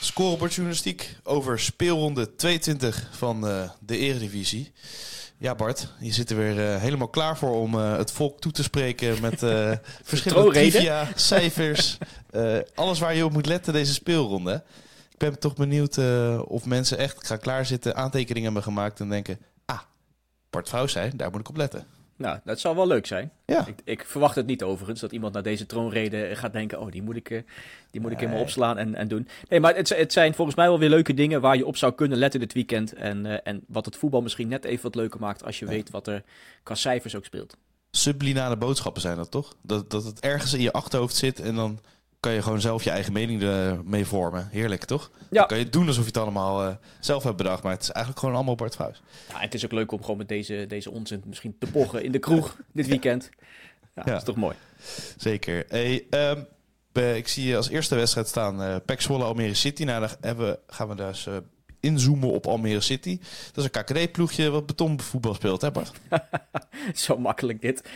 Scorebordjournalistiek over speelronde 22 van uh, de Eredivisie. Ja, Bart, je zit er weer uh, helemaal klaar voor om uh, het volk toe te spreken met verschillende trivia, cijfers. alles waar je op moet letten deze speelronde. Ik ben toch benieuwd of mensen echt gaan klaarzitten, aantekeningen hebben gemaakt en denken... Ah, Bart Vrouw zei, daar moet ik op letten. Nou, dat zal wel leuk zijn. Ja. Ik, ik, verwacht het niet overigens, dat iemand naar deze troonrede gaat denken... oh, die moet ik, die moet ik helemaal opslaan en, en doen. Nee, maar het, het zijn volgens mij wel weer leuke dingen... waar je op zou kunnen letten dit weekend. En, uh, en wat het voetbal misschien net even wat leuker maakt... als je weet wat er qua cijfers ook speelt. Subliminale boodschappen zijn dat toch? Dat, dat het ergens in je achterhoofd zit en dan kan je gewoon zelf je eigen mening ermee vormen. Heerlijk, toch? Ja. Dan kan je doen alsof je het allemaal uh, zelf hebt bedacht. Maar het is eigenlijk gewoon allemaal Bart Vuist. Ja, het is ook leuk om gewoon met deze, deze onzin misschien te pochen in de kroeg dit weekend. Ja, ja. dat is toch mooi. Zeker. Hey, um, ik zie je als eerste wedstrijd staan uh, Pek Zwolle Almere City. Nou, dan hebben, gaan we dus uh, inzoomen op Almere City. Dat is een KKD-ploegje wat betonvoetbal speelt, hè Bart? Zo makkelijk dit.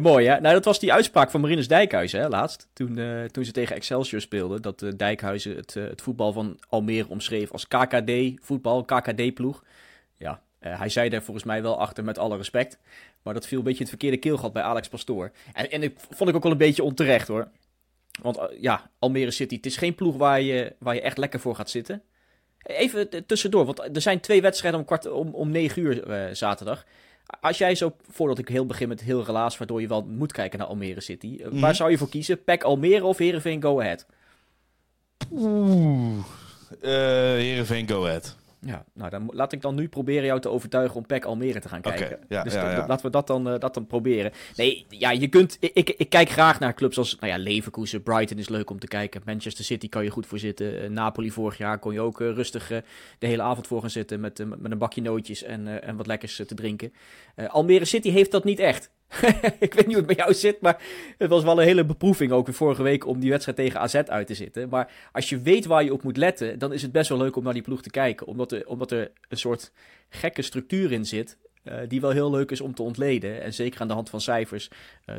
Mooi hè? Nou, dat was die uitspraak van Marinus Dijkhuizen hè, laatst. Toen, uh, toen ze tegen Excelsior speelden. Dat uh, Dijkhuizen het, het voetbal van Almere omschreef als KKD-voetbal, KKD-ploeg. Ja, hij zei daar volgens mij wel achter met alle respect. Maar dat viel een beetje het verkeerde keelgat bij Alex Pastoor. En, en ik vond ik ook wel een beetje onterecht hoor. Want ja, Almere City, het is geen ploeg waar je, waar je echt lekker voor gaat zitten. Even tussendoor, want er zijn twee wedstrijden om, kwart, om, om 9 uur uh, zaterdag. Als jij zo, voordat ik heel begin met heel relaas, waardoor je wel moet kijken naar Almere City. Mm. Waar zou je voor kiezen? Pack Almere of Heerenveen Go Ahead? Oeh, uh, Heerenveen Go Ahead. Ja, nou dan laat ik dan nu proberen jou te overtuigen om PEC Almere te gaan kijken. ja, dus ja, ja. laten we dat dan, uh, dat dan proberen. Nee, ja, je kunt. Ik, ik, kijk graag naar clubs als nou ja, Leverkusen, Brighton is leuk om te kijken. Manchester City kan je goed voor zitten. Uh, Napoli vorig jaar kon je ook uh, rustig de hele avond voor gaan zitten met, met een bakje nootjes en, en wat lekkers te drinken. Almere City heeft dat niet echt. ik weet niet hoe het bij jou zit, maar het was wel een hele beproeving ook vorige week om die wedstrijd tegen AZ uit te zitten. Maar als je weet waar je op moet letten, dan is het best wel leuk om naar die ploeg te kijken. Omdat er, omdat er een soort gekke structuur in zit, uh, die wel heel leuk is om te ontleden. En zeker aan de hand van cijfers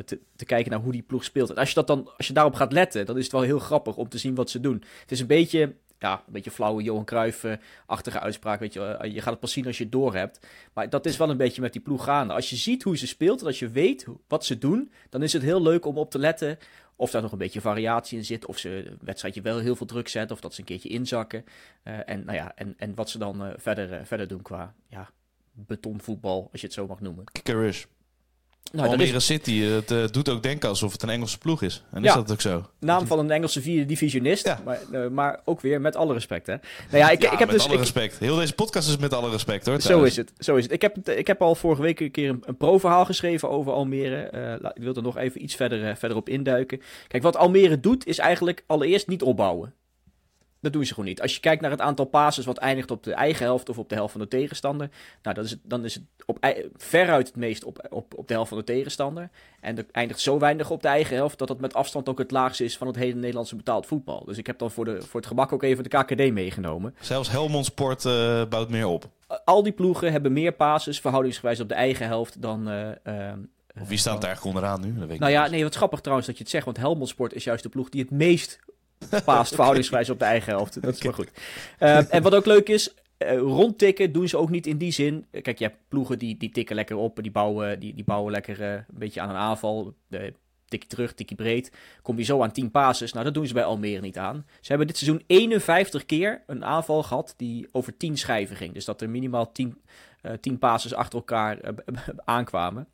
te, te, kijken naar hoe die ploeg speelt. En als je, dat dan, als je daarop gaat letten, dan is het wel heel grappig om te zien wat ze doen. Het is een beetje ja, een beetje flauwe Johan Cruijff-achtige uitspraak. Weet je, eh, je gaat het pas zien als je het door hebt. Maar dat is wel een beetje met die ploeg gaande. Als je ziet hoe ze speelt en als je weet wat ze doen, dan is het heel leuk om op te letten of daar nog een beetje variatie in zit. Of ze een wedstrijdje wel heel veel druk zetten. Of dat ze een keertje inzakken. Uh, en, nou ja, en, en wat ze dan uh, verder, verder doen qua ja, betonvoetbal, als je het zo mag noemen. Kickerish. Nou, Almere is... City, het uh, doet ook denken alsof het een Engelse ploeg is. En ja, is dat ook zo? Naam van een Engelse vierde divisionist, ja. maar, uh, maar ook weer met alle respect. Hè? Nou ja, ik, ja, ik heb met dus, alle ik... respect. Heel deze podcast is met alle respect hoor. Zo is het, zo is het. Ik heb, ik heb al vorige week een keer een, een pro-verhaal geschreven over Almere. Uh, ik wil er nog even iets verder, verder op induiken. Kijk, wat Almere doet is eigenlijk allereerst niet opbouwen. Dat doen ze gewoon niet. Als je kijkt naar het aantal passes wat eindigt op de eigen helft of op de helft van de tegenstander. Nou, dat is het, dan is het op, veruit het meest op, op, op de helft van de tegenstander. En er eindigt zo weinig op de eigen helft dat het met afstand ook het laagste is van het hele Nederlandse betaald voetbal. Dus ik heb dan voor, de, voor het gemak ook even de KKD meegenomen. Zelfs Helmond Sport uh, bouwt meer op. Al die ploegen hebben meer passes verhoudingsgewijs op de eigen helft dan... Uh, uh, of wie staat daar eigenlijk onderaan nu? Dat weet nou ja, nee, wat grappig trouwens dat je het zegt. Want Helmond Sport is juist de ploeg die het meest paast verhoudingsgewijs op de eigen helft. Dat is maar goed. Uh, en wat ook leuk is, uh, rondtikken doen ze ook niet in die zin. Kijk, je hebt ploegen die, die tikken lekker op, die bouwen, die, die bouwen lekker uh, een beetje aan een aanval. De, tikje terug, tikje breed. Kom je zo aan 10 passes. Nou, dat doen ze bij Almere niet aan. Ze hebben dit seizoen 51 keer een aanval gehad die over 10 schijven ging. Dus dat er minimaal 10, uh, 10 passes achter elkaar aankwamen.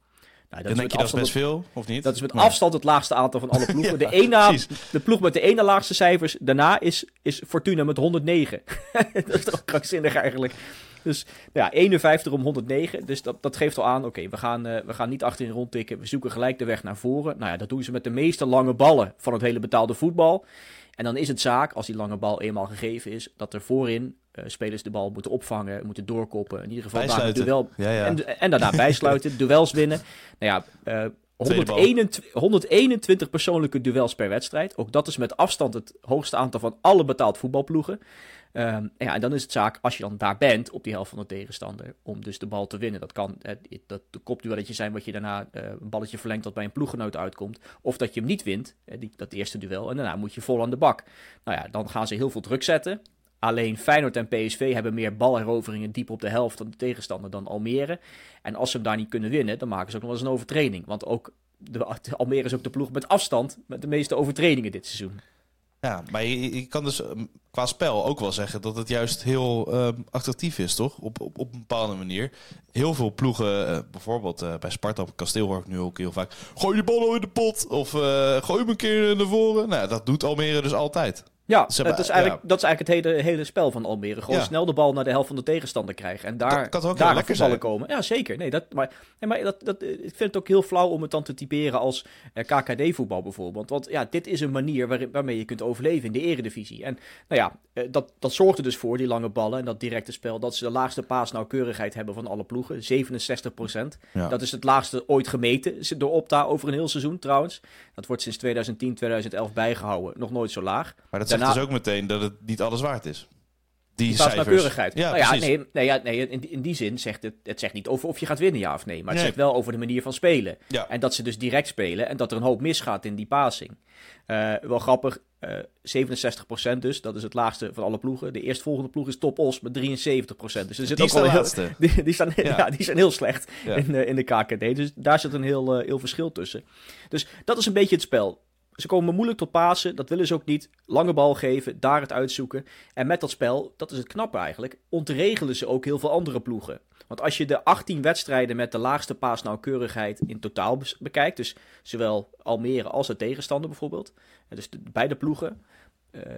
Nou, denk je dat is best veel, of niet? Dat is met afstand het laagste aantal van alle ploegen. de, ene, de ploeg met de ene laagste cijfers daarna is, is Fortuna met 109. dat is toch krankzinnig eigenlijk. Dus nou ja, 51 om 109. Dus dat, dat geeft al aan, oké, we, gaan, uh, we gaan niet achterin rondtikken. We zoeken gelijk de weg naar voren. Nou ja, dat doen ze met de meeste lange ballen van het hele betaalde voetbal. En dan is het zaak, als die lange bal eenmaal gegeven is, dat er voorin spelers de bal moeten opvangen, moeten doorkoppen. In ieder geval daar duel En, en daarna bijsluiten, duels winnen. Nou ja, 121, 121, persoonlijke duels per wedstrijd. Ook dat is met afstand het hoogste aantal van alle betaald voetbalploegen. Um, ja, en dan is het zaak, als je dan daar bent, op die helft van de tegenstander, om dus de bal te winnen. Dat kan het, dat de kopduelletje zijn wat je daarna een balletje verlengt dat bij een ploeggenoot uitkomt. Of dat je hem niet wint, die, dat eerste duel, en daarna moet je vol aan de bak. Nou ja, dan gaan ze heel veel druk zetten. Alleen Feyenoord en PSV hebben meer balheroveringen diep op de helft van de tegenstander dan Almere. En als ze hem daar niet kunnen winnen, dan maken ze ook nog eens een overtreding. Want ook de, Almere is ook de ploeg met afstand met de meeste overtredingen dit seizoen. Ja, maar je, kan dus ehm, qua spel ook wel zeggen dat het juist heel uh, attractief is, toch? Op, op, op een bepaalde manier. Heel veel ploegen, uh, bijvoorbeeld uh, bij Sparta op Kasteel hoor ik nu ook heel vaak... Gooi die bal in de pot of uh, gooi hem een keer naar voren. Nou, dat doet Almere dus altijd. Ja, dat, is eigenlijk, dat is eigenlijk het hele, hele spel van Almere. Gewoon snel de bal naar de helft van de tegenstander krijgen. En daar, kan, kan daar lekker vallen komen. Ja, zeker. Nee, dat, maar nee, maar dat, dat, ik vind het ook heel flauw om het dan te typeren als eh, KKD-voetbal bijvoorbeeld. Want ja, dit is een manier waar, waarmee je kunt overleven in de eredivisie. En nou ja, eh, dat, dat zorgt er dus voor, die lange ballen en dat directe spel, dat ze de laagste paasnauwkeurigheid hebben van alle ploegen. 67% Dat is het laagste ooit gemeten door Opta over een heel seizoen trouwens. Dat wordt sinds 2010, 2011 bijgehouden. Nog nooit zo laag. Maar dat zegt dus ook meteen dat het niet alles waard is. Die, die cijfers. Ja, nou ja, nee, nee, ja, nee in, in die zin zegt het, het zegt niet over of je gaat winnen, ja of nee. Maar het zegt wel over de manier van spelen. Ja. En dat ze dus direct spelen en dat er een hoop misgaat in die passing. Uh, wel grappig, uh, eh, 67% dus, dat is het laagste van alle ploegen. De eerstvolgende ploeg is Top Os met 73%. Dus er zit die ook heel, die, die, staan, ja. die zijn heel slecht in, uh, in de KKD. Dus daar zit een heel, heel verschil tussen. Dus dat is een beetje het spel. Ze komen moeilijk tot Pasen, dat willen ze ook niet. Lange bal geven, daar het uitzoeken. En met dat spel, dat is het knappe eigenlijk, ontregelen ze ook heel veel andere ploegen. Want als je de 18 wedstrijden met de laagste paasnauwkeurigheid in totaal bekijkt, dus zowel Almere als de tegenstander bijvoorbeeld, dus de, beide ploegen,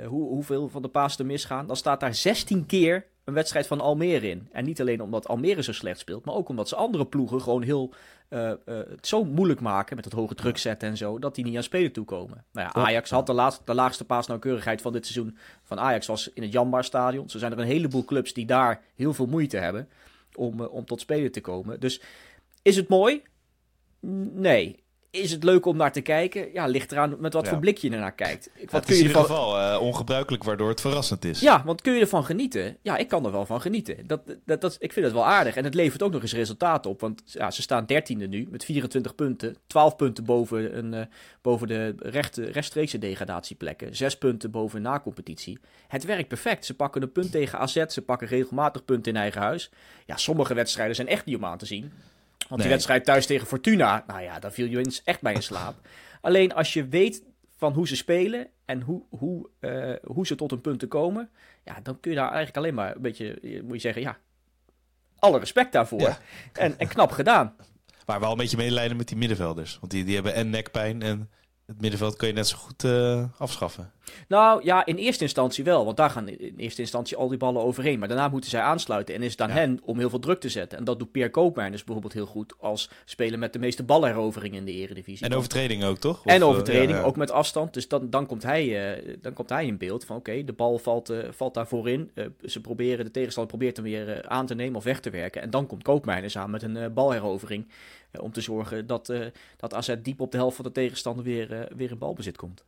hoe, hoeveel van de paas er misgaan, dan staat daar 16 keer een wedstrijd van Almere in. En niet alleen omdat Almere zo slecht speelt, maar ook omdat ze andere ploegen gewoon heel uh, uh, het zo moeilijk maken met het hoge druk zetten en zo, dat die niet aan spelen toekomen. Nou ja, Ajax had de, laatste, de laagste paasnauwkeurigheid van dit seizoen van Ajax was in het Janbar Stadion. Zo zijn er een heleboel clubs die daar heel veel moeite hebben om, om tot spelen te komen. Dus is het mooi? Nee. Is het leuk om naar te kijken? Ja, ligt eraan met wat voor blik je ernaar kijkt. Wat het kun is je in ieder geval uh, ongebruikelijk, waardoor het verrassend is. Ja, want kun je ervan genieten? Ja, ik kan er wel van genieten. Dat, dat, dat, ik vind het wel aardig. En het levert ook nog eens resultaten op. Want ja, ze staan dertiende nu met 24 punten. 12 punten boven, een, uh, boven de rechte, rechtstreekse degradatieplekken. 6 punten boven na-competitie. Het werkt perfect. Ze pakken een punt tegen AZ. Ze pakken regelmatig punten in eigen huis. Ja, sommige wedstrijden zijn echt niet om aan te zien. Want die wedstrijd thuis tegen Fortuna, nou ja, daar viel je eens echt bij in slaap. Alleen als je weet van hoe ze spelen en hoe, hoe, uh, hoe ze tot een punt te komen, ja, dan kun je daar eigenlijk alleen maar een beetje, moet je zeggen, ja, alle respect daarvoor. En, en knap gedaan. Maar wel een beetje medelijden met die middenvelders. Want die, die hebben en nekpijn en het middenveld kun je net zo goed uh, afschaffen. Nou ja, in eerste instantie wel. Want daar gaan in eerste instantie al die ballen overheen. Maar daarna moeten zij aansluiten. En is het aan hen om heel veel druk te zetten. En dat doet Peer Koopmijn dus bijvoorbeeld heel goed. Als spelen met de meeste balleroveringen in de eredivisie. En overtreding ook, toch? en eh, overtreding, ook met afstand. Dus dan, dan, komt, hij, uh, dan komt hij in beeld van oké, de bal valt, uh, valt daarvoor in. ze proberen, de tegenstander probeert hem weer aan te nemen of weg te werken. En dan komt Koopmijn aan met een balherovering. Om te zorgen dat, dat AZ diep op de helft van de tegenstander weer, weer in balbezit komt.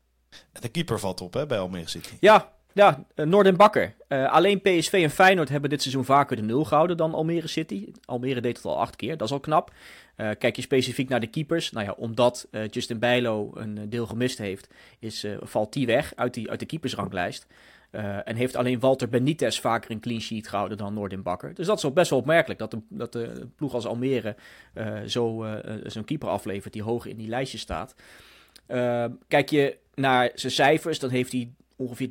En de keeper valt op hè, bij Almere City. Ja, ja uh, Noord Bakker. Uh, alleen PSV en Feyenoord hebben dit seizoen vaker de nul gehouden dan Almere City. Almere deed het al acht keer, dat is al knap. Uh, kijk je specifiek naar de keepers. Nou ja, omdat Justin Bijlo een deel gemist heeft, is, valt die weg uit, die, uit de keepersranglijst. en heeft alleen Walter Benitez vaker een clean sheet gehouden dan Noordin Bakker. Dus dat is best wel opmerkelijk dat de, dat de ploeg als Almere zo zo'n keeper aflevert die hoog in die lijstje staat. kijk je naar zijn cijfers, dan heeft hij ongeveer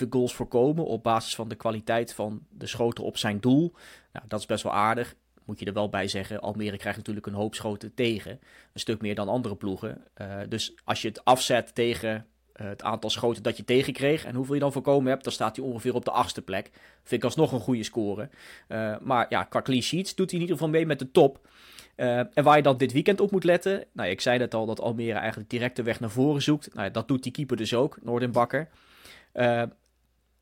3,7 goals voorkomen op basis van de kwaliteit van de schoten op zijn doel. Nou, dat is best wel aardig. Moet je er wel bij zeggen, Almere krijgt natuurlijk een hoop schoten tegen. Een stuk meer dan andere ploegen. Uh, dus als je het afzet tegen uh, het aantal schoten dat je tegenkreeg en hoeveel je dan voorkomen hebt, dan staat hij ongeveer op de achtste plek. Vind ik alsnog een goede score. Uh, maar ja, qua clean sheets doet hij in ieder geval mee met de top. Uh, en waar je dan dit weekend op moet letten. Nou, ik zei net al dat Almere eigenlijk direct de weg naar voren zoekt. Nou, dat doet die keeper dus ook, Noorden Bakker. Uh,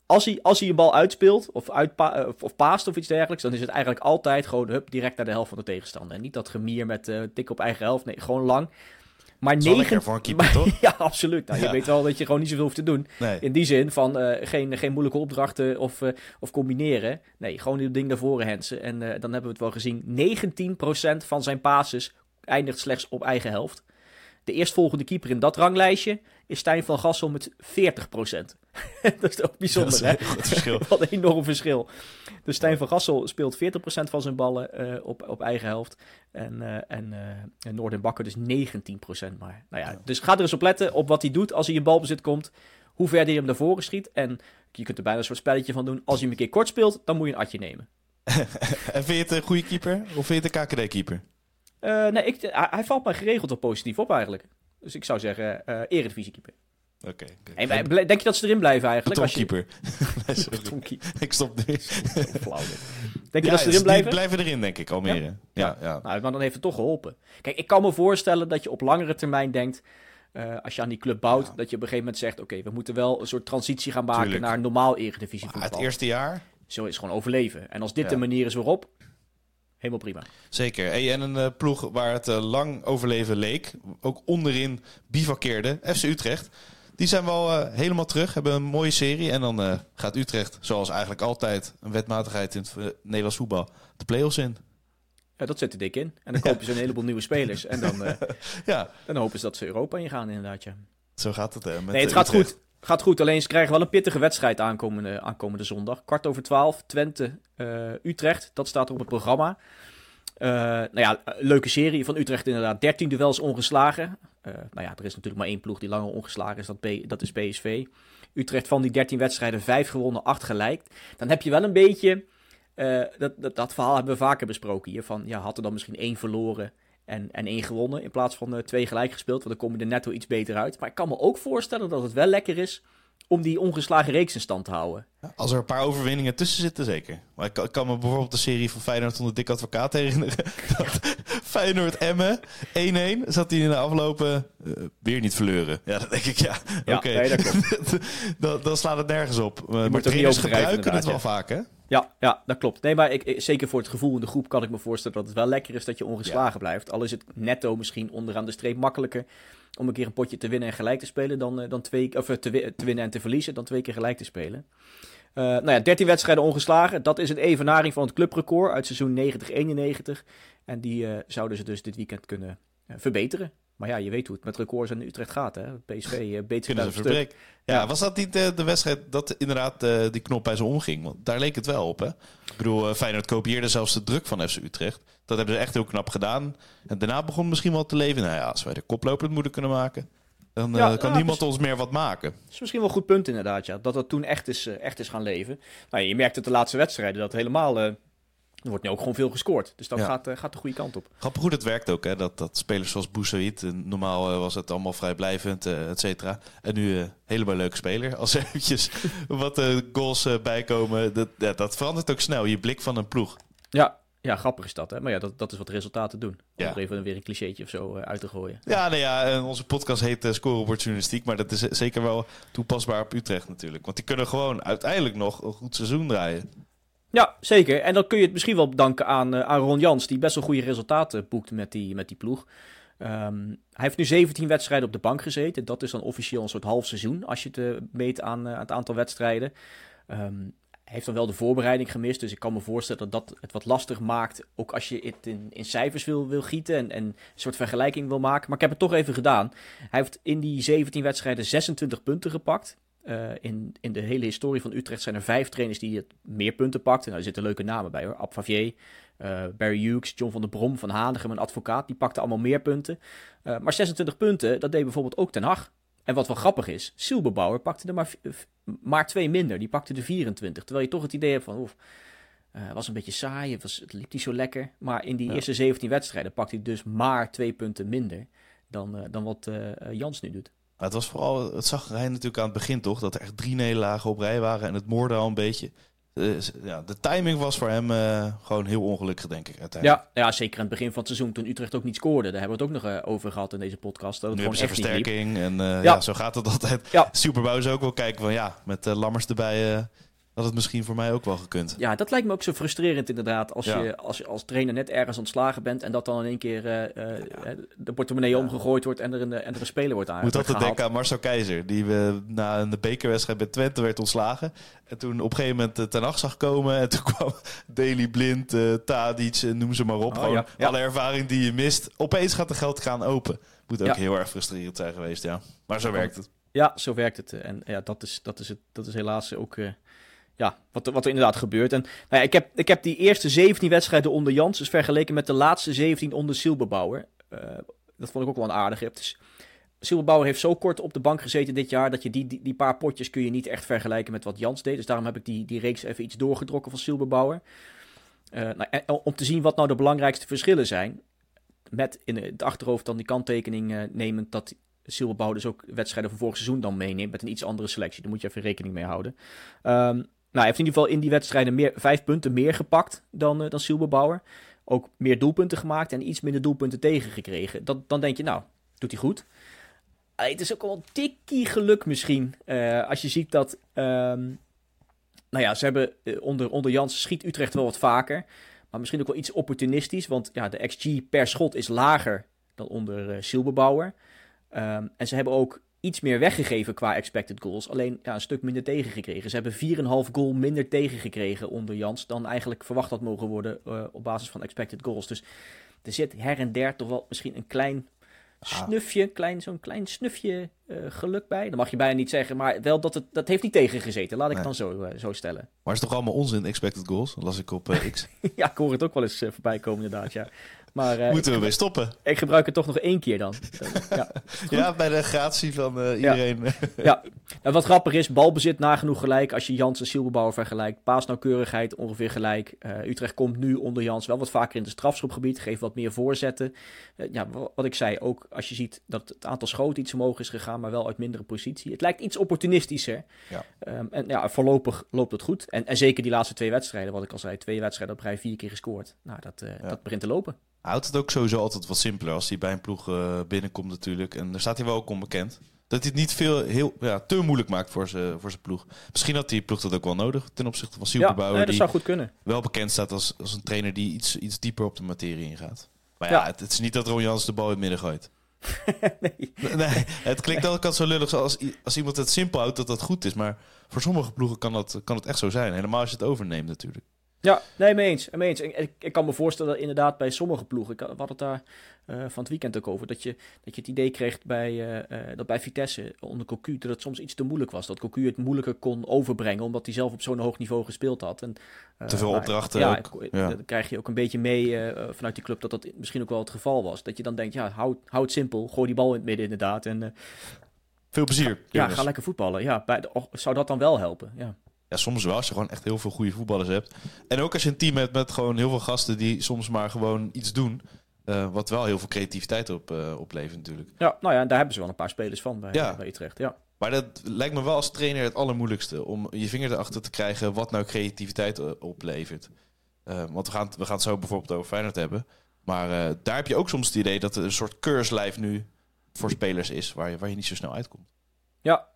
als hij, als hij een bal uitspeelt of, uitpa of, of paast of iets dergelijks, dan is het eigenlijk altijd gewoon hup, direct naar de helft van de tegenstander. En niet dat gemier met tik op eigen helft. Nee, gewoon lang. Maar negen... voor een keeper, toch? ja, absoluut. Nou, Je weet wel dat je gewoon niet zoveel hoeft te doen. In die zin van uh, geen, geen moeilijke opdrachten of, uh, of combineren. Nee, gewoon die ding naar voren hensen. En uh, dan hebben we het wel gezien. 19% van zijn passes eindigt slechts op eigen helft. De eerstvolgende keeper in dat ranglijstje is Stijn van Gassel met 40%. dat is toch bijzonder, hè? Verschil. Wat een enorm verschil. Dus Stijn van Gassel speelt 40% van zijn ballen uh, op, op eigen helft. En, uh, en, uh, en Noorden Bakker dus 19% maar. Nou ja, dus ga er eens op letten op wat hij doet als hij in balbezit komt. Hoe ver hij hem naar voren schiet. En je kunt er bijna een soort spelletje van doen. Als hij hem een keer kort speelt, dan moet je een atje nemen. en vind je het een goede keeper? Of vind je het een KKD-keeper? nee, ik, hij valt mij geregeld op positief op eigenlijk. Dus ik zou zeggen, uh, eredivisiekeeper. Oké. Okay, denk je dat ze erin blijven eigenlijk? Betonkeeper. Als ik stop nu. Flauw Denk je dat ze erin blijven? Die blijven erin, denk ik, Almere. Ja, ja. ja. Nou, maar dan heeft het toch geholpen. Kijk, ik kan me voorstellen dat je op langere termijn denkt... Uh, als je aan die club bouwt, dat je op een gegeven moment zegt... oké, we moeten wel een soort transitie gaan maken Tuurlijk. naar normaal eredivisie voetbal. Het eerste jaar? Zo is gewoon overleven. En als dit de manier is waarop, helemaal prima. Zeker. en een uh, ploeg waar het uh, lang overleven leek, ook onderin bivakkeerde, FC Utrecht. Die zijn wel uh, helemaal terug, hebben een mooie serie. En dan gaat Utrecht, zoals eigenlijk altijd een wetmatigheid in het Nederlands voetbal, de play-offs in. Ja, dat zit er dik in. En dan kopen ze een heleboel nieuwe spelers. En dan, ja. dan hopen ze dat ze Europa ingaan inderdaad, ja. Zo gaat het. Hè, met nee, het gaat goed. Gaat goed, alleen ze krijgen wel een pittige wedstrijd aankomende, aankomende zondag. Kwart over twaalf, Twente, Utrecht. Dat staat er op het programma. Uh, nou ja, leuke serie van Utrecht inderdaad. 13 duels ongeslagen. Uh, nou ja, er is natuurlijk maar één ploeg die langer ongeslagen is. Dat, P dat is PSV. Utrecht van die 13 wedstrijden 5 gewonnen, 8 gelijk. Dan heb je wel een beetje... dat, dat, dat, verhaal hebben we vaker besproken hier. Van, ja, had er dan misschien één verloren en, en één gewonnen in plaats van uh, twee gelijk gespeeld. Want dan kom je er netto iets beter uit. Maar ik kan me ook voorstellen dat het wel lekker is om die ongeslagen reeks in stand te houden. Als er een paar overwinningen tussen zitten, zeker. Maar ik, ik kan me bijvoorbeeld de serie van Feyenoord onder Dick Advocaat herinneren. Feyenoord Emmen, 1-1. Zat hij in de aflopen uh, weer niet verleuren. Ja, dan denk ik, ja, ja oké. Okay. Nee, dan, dan slaat het nergens op. Uh, maar trainers gebruiken het wel ja. vaak, hè? Ja, ja, dat klopt. Nee, maar ik, zeker voor het gevoel in de groep kan ik me voorstellen dat het wel lekker is dat je ongeslagen blijft. Al is het netto misschien onderaan de streep makkelijker om een keer een potje te winnen en gelijk te spelen dan, uh, dan twee, of te, te, winnen en te verliezen dan twee keer gelijk te spelen. Nou ja, 13 wedstrijden ongeslagen. Dat is een evenaring van het clubrecord uit seizoen 90-91. En die zouden ze dus dit weekend kunnen verbeteren. Maar ja, je weet hoe het met records in Utrecht gaat. Hè? PSV beter Kunnen ze Ja, ja, was dat niet de, de wedstrijd dat inderdaad uh, die knop bij ze omging? Want daar leek het wel op. Hè? Ik bedoel, uh, Feyenoord kopieerde zelfs de druk van FC Utrecht. Dat hebben ze echt heel knap gedaan. En daarna begon misschien wel te leven. Nou ja, als wij de koploper het moeten kunnen maken... Dan ja, kan niemand ons meer wat maken. Dat is misschien wel een goed punt inderdaad, ja. Dat dat toen echt is, echt is gaan leven. Nou, je merkt het de laatste wedstrijden dat helemaal er wordt nu ook gewoon veel gescoord. Dus dat gaat, uh, gaat de goede kant op. Grappig hoe het werkt ook. Hè? Dat, dat spelers zoals Boussaïd, eh, normaal uh, was het allemaal vrijblijvend, uh, et cetera. En nu helemaal leuke speler. Als er eventjes wat goals bijkomen, dat, ja, dat verandert ook snel. Je blik van een ploeg. Ja, ja, grappig is dat, hè? Maar ja, dat, dat is wat resultaten doen. Om ja. er even weer een clichétje of zo uit te gooien. Ja, nou ja, onze podcast heet uh, Scorebordjournalistiek. Maar dat is zeker wel toepasbaar op Utrecht natuurlijk. Want die kunnen gewoon uiteindelijk nog een goed seizoen draaien. Ja, zeker. En dan kun je het misschien wel bedanken aan, uh, Ron Jans, die best wel goede resultaten boekt met die, met die ploeg. Um, hij heeft nu 17 wedstrijden op de bank gezeten. Dat is dan officieel een soort half seizoen, als je het uh, meet aan, uh, aan, het aantal wedstrijden. Um, hij heeft dan wel de voorbereiding gemist, dus ik kan me voorstellen dat dat het wat lastig maakt. Ook als je het in, in cijfers wil, wil gieten en, en een soort vergelijking wil maken. Maar ik heb het toch even gedaan. Hij heeft in die 17 wedstrijden 26 punten gepakt. Uh, in, in de hele historie van Utrecht zijn er vijf trainers die het meer punten pakten. Nou, er zitten leuke namen bij hoor. Ab Favier, uh, Barry Hughes, John van der Brom van Hanegem, een advocaat. Die pakten allemaal meer punten. Uh, maar 26 punten, dat deed bijvoorbeeld ook Ten Hag. En wat wel grappig is, Silberbauer pakte er maar, maar twee minder. Die pakte de 24. Terwijl je toch het idee hebt van... Oef, het was een beetje saai, het, was, het liep niet zo lekker. Maar in die eerste 17 wedstrijden pakte hij dus maar twee punten minder... dan, dan wat Jans nu doet het was vooral, het zag hij natuurlijk aan het begin toch, dat er echt drie nederlagen op rij waren en het moorde al een beetje. ja, de timing was voor hem gewoon heel ongelukkig, denk ik. Ja, ja, zeker aan het begin van het seizoen toen Utrecht ook niet scoorde. Daar hebben we het ook nog over gehad in deze podcast. Dat het nu gewoon echt versterking en ja. ja. zo gaat het altijd. Ja. Superbouw is ook wel kijken van ja, met Lammers erbij had het misschien voor mij ook wel gekund. Ja, dat lijkt me ook zo frustrerend inderdaad. Als, je, als je als trainer net ergens ontslagen bent en dat dan in één keer uh, de portemonnee omgegooid wordt en er een, en er een speler wordt aan. Moet altijd denken aan Marcel Keizer, die we na een bekerwedstrijd bij Twente werd ontslagen. En toen op een gegeven moment ten acht zag komen en toen kwam Daily Blind, uh, Tadic, noem ze maar op. Oh, gewoon alle ervaring die je mist. Opeens gaat de geld gaan open. Moet ook heel erg frustrerend zijn geweest, ja. Maar zo werkt het. Ja, zo werkt het. En ja, dat is, dat is, het, dat is helaas ook ja, wat, wat er inderdaad gebeurt. En nou ja, ik, heb, ik heb die eerste 17 wedstrijden onder Jans dus vergeleken met de laatste 17 onder Silberbouwer. Uh, dat vond ik ook wel een aardige. Dus Silberbouwer heeft zo kort op de bank gezeten dit jaar dat je die, die, die, paar potjes kun je niet echt vergelijken met wat Jans deed. Dus daarom heb ik die, die reeks even iets doorgedrokken van Silberbouwer. Uh, nou, om te zien wat nou de belangrijkste verschillen zijn. Met in het achterhoofd dan die kanttekening uh, nemend dat Silberbouwer dus ook wedstrijden van vorig seizoen dan meeneemt met een iets andere selectie. Daar moet je even rekening mee houden. Um, hij heeft in ieder geval in die wedstrijden meer, vijf punten meer gepakt dan, uh, dan Silberbauer. Ook meer doelpunten gemaakt en iets minder doelpunten tegengekregen. Dat, dan denk je, nou, doet hij goed. het is ook wel een tikkie geluk misschien. Uh, als je ziet dat... Um, nou ja, ze hebben onder, onder Jans schiet Utrecht wel wat vaker. Maar misschien ook wel iets opportunistisch. Want ja, de XG per schot is lager dan onder uh, Silberbauer. Um, en ze hebben ook iets meer weggegeven qua expected goals. Alleen ja, een stuk minder tegengekregen. Ze hebben 4,5 goal minder tegengekregen onder Jans dan eigenlijk verwacht had mogen worden uh, op basis van expected goals. Dus er zit her en der toch wel misschien een klein ah. snufje, klein, zo'n klein snufje uh, geluk bij. Dat mag je bijna niet zeggen, maar wel dat het dat heeft niet tegengezeten. Laat ik het dan zo, uh, zo stellen. Maar is toch allemaal onzin expected goals? Dat las ik op X. ja, ik hoor het ook wel eens voorbij komen inderdaad, ja. Maar, uh, Moeten we weer stoppen? Ik gebruik het toch nog één keer dan. ja, ja bij de gratie van uh, iedereen. Ja. ja. Nou, wat grappig is, balbezit nagenoeg gelijk. Als je Jans en Silberbouwer vergelijkt. Paasnauwkeurigheid ongeveer gelijk. Uh, Utrecht komt nu onder Jans wel wat vaker in het strafschopgebied. Geeft wat meer voorzetten. ja, wat ik zei, ook als je ziet dat het aantal schoten iets omhoog is gegaan. Maar wel uit mindere positie. Het lijkt iets opportunistischer. Ja. Um, en ja, voorlopig loopt het goed. En, en zeker die laatste twee wedstrijden. Wat ik al zei, twee wedstrijden op rij vier keer gescoord. Nou, dat, dat begint te lopen houdt het ook sowieso altijd wat simpeler als hij bij een ploeg uh, binnenkomt natuurlijk. En daar staat hij wel ook onbekend. Dat hij het niet veel, heel, ja, te moeilijk maakt voor zijn voor ploeg. Misschien had die ploeg dat ook wel nodig ten opzichte van Superbouwer. Ja, dat zou goed kunnen. Wel bekend staat als, als een trainer die iets, iets dieper op de materie ingaat. Maar ja, Het, is niet dat Ron Jans de bal in het midden gooit. nee. nee. Het klinkt altijd zo lullig als, als iemand het simpel houdt dat dat goed is. Maar voor sommige ploegen kan, dat, kan het echt zo zijn. Helemaal als je het overneemt natuurlijk. Ja, nee, mee eens. Mee eens. Ik, ik, kan me voorstellen, inderdaad, bij sommige ploegen, ik had het daar uh, van het weekend ook over, dat je, dat je het idee kreeg bij, uh, dat bij Vitesse onder Cocu, dat het soms iets te moeilijk was. Dat Cocu het moeilijker kon overbrengen, omdat hij zelf op zo'n hoog niveau gespeeld had. En, te veel opdrachten ja. Dan krijg je ook een beetje mee vanuit die club dat dat misschien ook wel het geval was. Dat je dan denkt, ja, houd, houd simpel, gooi die bal in het midden inderdaad. En, veel plezier. Ja, ga lekker voetballen. Ja, bij de, zou dat dan wel helpen? Ja. Ja, soms wel, als je gewoon echt heel veel goede voetballers hebt. En ook als je een team hebt met gewoon heel veel gasten die soms maar gewoon iets doen. Uh, wat wel heel veel creativiteit op, uh, oplevert natuurlijk. Ja, nou ja, daar hebben ze wel een paar spelers van bij, ja. bij Utrecht. Ja. Maar dat lijkt me wel als trainer het allermoeilijkste. Om je vinger erachter te krijgen wat nou creativiteit eh, oplevert. Uh, want we gaan, we gaan het zo bijvoorbeeld over Feyenoord hebben. Maar daar heb je ook soms het idee dat er een soort keurslijf nu voor spelers is. Waar je, waar je niet zo snel uitkomt. Ja,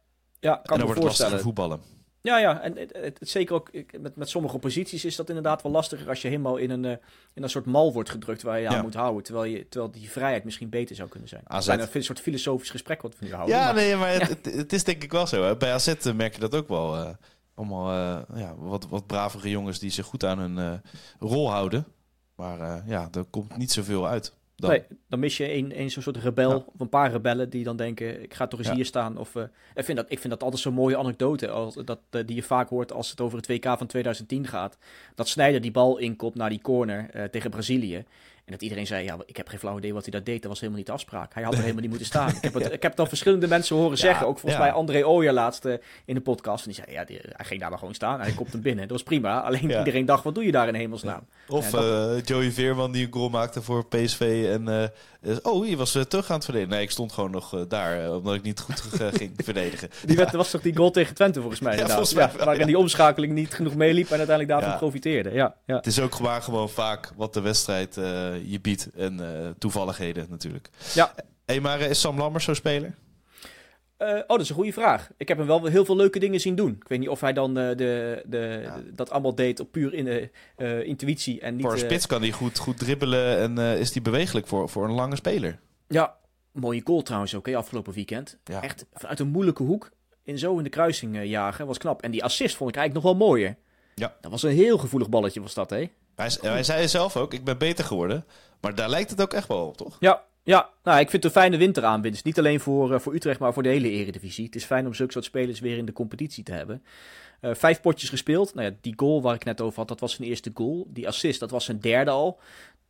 ja kan en dan wordt het lastig voetballen. Ja, ja, en het, het, zeker ook met, met sommige posities is dat inderdaad wel lastiger als je helemaal in een, uh, in een soort mal wordt gedrukt waar je aan moet houden. Terwijl, je, terwijl die vrijheid misschien beter zou kunnen zijn. AZ. Bijna een soort filosofisch gesprek wat we nu houden. Ja, maar, nee, maar Het, het, is denk ik wel zo. Hè. Bij AZ eh, merk je dat ook wel. Uh, allemaal uh, ja, wat, wat bravere jongens die zich goed aan hun rol houden. Maar ja, er komt niet zoveel uit. Dan. Nee, dan mis je een, een zo'n soort rebel of een paar rebellen die dan denken, ik ga toch eens hier staan. Of, uh, ik, vind dat, ik vind dat altijd zo'n mooie anekdote als, dat, uh, die je vaak hoort als het over het WK van 2010 gaat. Dat Snijder die bal inkopt naar die corner uh, tegen Brazilië. En dat iedereen zei, ja, ik heb geen flauw idee wat hij dat deed. Dat was helemaal niet de afspraak. Hij had er helemaal niet moeten staan. Ik heb het, ik heb het al verschillende mensen horen zeggen. Ook volgens mij André Ooyer laatst in de podcast. En die zei, ja, die, hij ging daar maar gewoon staan. En hij komt hem binnen. Dat was prima. Alleen iedereen dacht, wat doe je daar in hemelsnaam? Of uh, Joey Veerman die een goal maakte voor PSV. En uh, oh, je was terug aan het verdedigen. Nee, ik stond gewoon nog daar. omdat ik niet goed ging verdedigen. Die werd, was toch die goal tegen Twente volgens mij? Ja, volgens mij waarin die omschakeling niet genoeg meeliep. En uiteindelijk daarvan profiteerde. Ja, ja. Het is ook gewoon, gewoon vaak wat de wedstrijd je biedt. En uh, toevalligheden natuurlijk. Ja. Hey, maar uh, is Sam Lammers zo speler? Uh, oh, dat is een goede vraag. Ik heb hem wel heel veel leuke dingen zien doen. Ik weet niet of hij dan de, de, dat allemaal deed op puur in, intuïtie. En niet, voor een spits kan hij goed, goed dribbelen en is hij bewegelijk voor, voor een lange speler. Ja, mooie goal trouwens ook, hè, afgelopen weekend. Ja. Echt vanuit een moeilijke hoek in zo in de kruising jagen, was knap. En die assist vond ik eigenlijk nog wel mooier. Ja. Dat was een heel gevoelig balletje was dat, hè? Hij, hij zei zelf ook, ik ben beter geworden. Maar daar lijkt het ook echt wel op, toch? Ja, ja, nou, ik vind het een fijne winteraanwinst. Niet alleen voor, uh, voor Utrecht, maar voor de hele eredivisie. Het is fijn om zulke soort spelers weer in de competitie te hebben. Uh, vijf potjes gespeeld. Nou ja, die goal waar ik net over had, dat was zijn eerste goal. Die assist, dat was zijn derde al.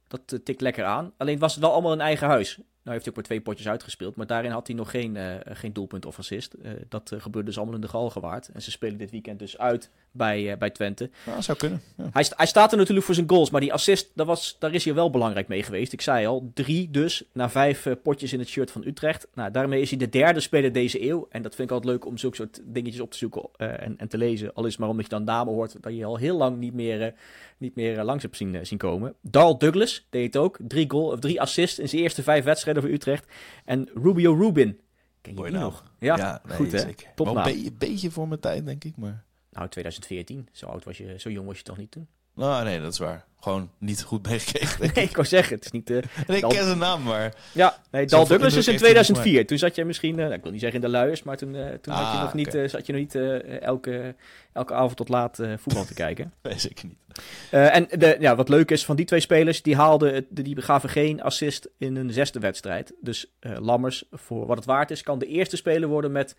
Dat uh, tikt lekker aan. Alleen was het wel allemaal een eigen huis. Nou heeft hij ook maar twee potjes uitgespeeld. Maar daarin had hij nog geen, uh, geen doelpunt of assist. Uh, dat uh, gebeurde dus allemaal in de Galgenwaard. En ze spelen dit weekend dus uit bij, bij Twente. Ja, zou kunnen. Ja. Hij, hij, staat er natuurlijk voor zijn goals. Maar die assist, dat was, daar is hij wel belangrijk mee geweest. Ik zei al, drie dus na vijf potjes in het shirt van Utrecht. Nou, daarmee is hij de derde speler deze eeuw. En dat vind ik altijd leuk om zulke soort dingetjes op te zoeken en, en, te lezen. Al is het maar omdat je dan namen hoort dat je al heel lang niet meer, niet meer langs hebt zien, zien komen. Darl Douglas deed het ook. Drie, goal, of drie assists in zijn eerste vijf wedstrijden voor Utrecht. En Rubio Rubin. Ken je die nou. nog? Ja, ja nee, goed hè? Zeker. een beetje voor mijn tijd, denk ik. Maar... Nou, 2014. Zo oud was je, zo jong was je toch niet toen? Nou, nee, dat is waar. Gewoon niet goed meegekregen. Nee, ik wou zeggen, het is niet... Uh, nee, ik ken zijn naam, maar... Ja, nee, Dal Douglas is in 2004. Toen zat je misschien, uh, ik wil niet zeggen in de luiers, maar toen, uh, toen ah, had je nog niet, zat je nog niet elke, elke avond tot laat voetbal te kijken. nee, zeker niet. en de, ja, wat leuk is van die twee spelers, die, haalden, die gaven geen assist in hun zesde wedstrijd. Dus Lammers, voor wat het waard is, kan de eerste speler worden met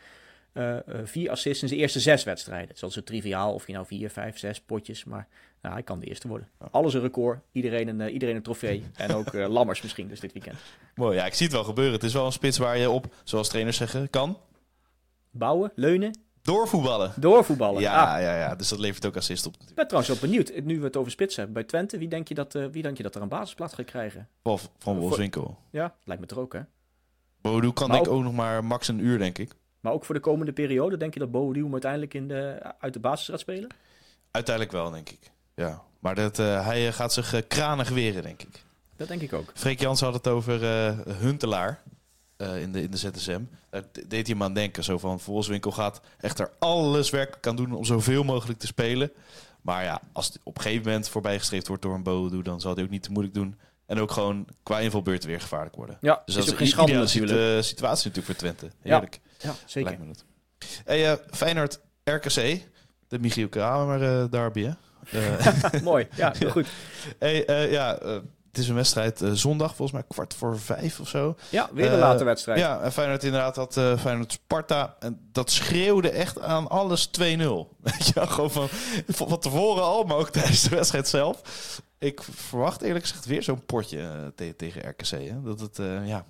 uh, vier assists in zijn eerste zes wedstrijden. Het is zo triviaal of je nou vier, vijf, zes potjes, maar nou, hij kan de eerste worden. Alles een record, iedereen een, uh, iedereen een trofee en ook Lammers misschien dus dit weekend. Mooi, ja, ik zie het wel gebeuren. Het is wel een spits waar je op, zoals trainers zeggen, kan... Bouwen, leunen. Doorvoetballen. Doorvoetballen, ja, ah. ja, ja, dus dat levert ook assist op. Ik ben trouwens wel benieuwd, nu we het over spits hebben bij Twente, wie denk je dat, wie denk je dat er een basisplaats gaat krijgen? Of van Wolfswinkel. Ja, lijkt me er ook hè. Bodo kan maar ik ook, ook nog maar max een uur denk ik. Maar ook voor de komende periode, denk je dat Bo uiteindelijk in de, uit de basis gaat spelen? Uiteindelijk wel, denk ik. Ja. Maar dat, uh, hij eh, gaat zich uh, kranig weren, denk ik. Dat denk ik ook. Freek Jans had het over Huntelaar in, de, in de ZSM. Daar deed hij hem aan denken. Zo van, Volkswinkel gaat echt er alles werk kan doen om zoveel mogelijk te spelen. Maar ja, als het op een gegeven moment voorbijgestreefd wordt door een Bodo, dan zal hij ook niet te moeilijk doen. En ook gewoon qua invalbeurten weer gevaarlijk worden. Ja, dus dat is, een schande natuurlijk. situatie natuurlijk voor Twente. Heerlijk. Ja, zeker. Lijkt me. Hey, uh, Feyenoord RKC, de Michiel Kramer uh, derby, uh, Mooi, ja, goed. hey, ja, het is een wedstrijd zondag, volgens mij kwart voor vijf of zo. Ja, weer een late wedstrijd. Ja, en Feyenoord inderdaad had Feyenoord Sparta. En dat schreeuwde echt aan alles 2-0. Weet je, gewoon van, van tevoren al, maar ook tijdens de wedstrijd zelf. Ik verwacht eerlijk gezegd weer zo'n potje tegen RKC. Hè? Dat het, ja,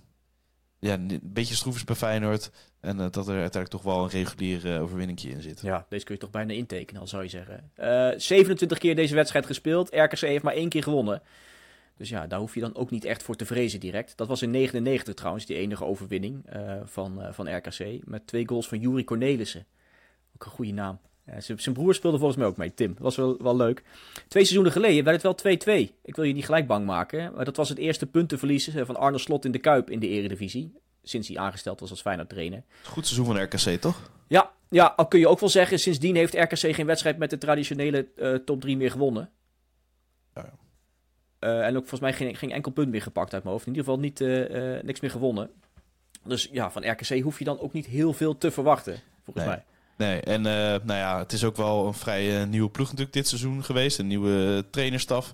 ja, een beetje stroefjes bij Feyenoord. En uh, dat er uiteindelijk toch wel een reguliere uh, overwinningje in zit. Ja, deze kun je toch bijna intekenen, al zou je zeggen. Uh, eh, 27 keer deze wedstrijd gespeeld. RKC heeft maar één keer gewonnen. Dus ja, daar hoef je dan ook niet echt voor te vrezen direct. Dat was in 99 trouwens, die enige overwinning van, van RKC. Met twee goals van Juri Cornelissen. Ook een goede naam. Zijn broer speelde volgens mij ook mee, Tim. Dat was wel, wel leuk. Twee seizoenen geleden werd het wel 2-2. Ik wil je niet gelijk bang maken. Maar dat was het eerste puntenverlies van Arne Slot in de Kuip in de Eredivisie sinds hij aangesteld was als Feyenoord trainer. Goed seizoen van RKC, toch? Ja, ja, al kun je ook wel zeggen, sindsdien heeft RKC geen wedstrijd met de traditionele uh, top 3 meer gewonnen. Ja. Uh, en ook volgens mij geen, geen enkel punt meer gepakt uit mijn hoofd. In ieder geval niet, uh, niks meer gewonnen. Dus ja, van RKC hoef je dan ook niet heel veel te verwachten, volgens nee. mij. Nee, en nou ja, het is ook wel een vrij nieuwe ploeg natuurlijk dit seizoen geweest. Een nieuwe trainerstaf.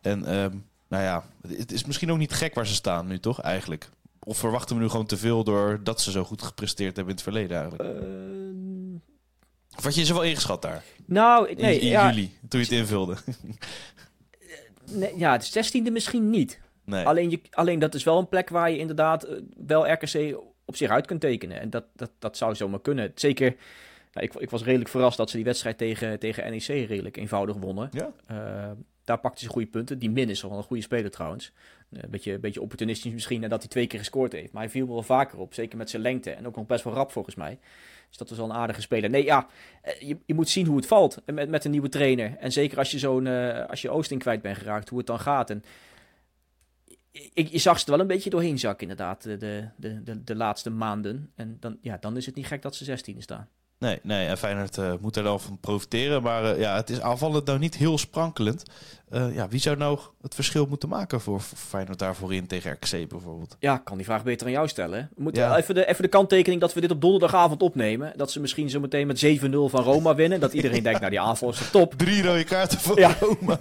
En ehm, nou ja, het is misschien ook niet gek waar ze staan nu, toch? Eigenlijk. Of verwachten we nu gewoon te veel doordat ze zo goed gepresteerd hebben in het verleden eigenlijk? Uh... Of had je ze wel ingeschat daar? Nou, nee. In, in juli, toen je het invulde. nee, ja, het zestiende misschien niet. Nee. Alleen, je, alleen dat is wel een plek waar je inderdaad wel RKC op zich uit kunt tekenen. En dat, dat, dat zou zomaar kunnen. Zeker, nou, ik, ik was redelijk verrast dat ze die wedstrijd tegen, tegen NEC redelijk eenvoudig wonnen. Ja. Daar pakte ze goede punten. Die Min is wel een goede speler trouwens. Een beetje, een beetje opportunistisch misschien nadat hij twee keer gescoord heeft. Maar hij viel wel vaker op, zeker met zijn lengte. En ook nog best wel rap volgens mij. Dus dat was wel een aardige speler. Nee, ja, eh, je, je moet zien hoe het valt met, met een nieuwe trainer. En zeker als je zo'n, uh, als je Oosting kwijt bent geraakt, hoe het dan gaat. En ik, je zag ze er wel een beetje doorheen zakken, inderdaad, de, de, de, de laatste maanden. En dan, ja, dan is het niet gek dat ze 16 staan. Nee, nee, en Feyenoord uh, moet er wel van profiteren. Maar ja, het is aanvallend nou niet heel sprankelend. Uh, ja, wie zou nou het verschil moeten maken voor Feyenoord daarvoor in tegen RKC bijvoorbeeld? Ja, kan die vraag beter aan jou stellen. We moeten even, de, even de kanttekening dat we dit op donderdagavond opnemen. Dat ze misschien zo meteen met 7-0 van Roma winnen. Dat iedereen denkt, nou die aanval is de top. Drie rode kaarten voor ja. Roma.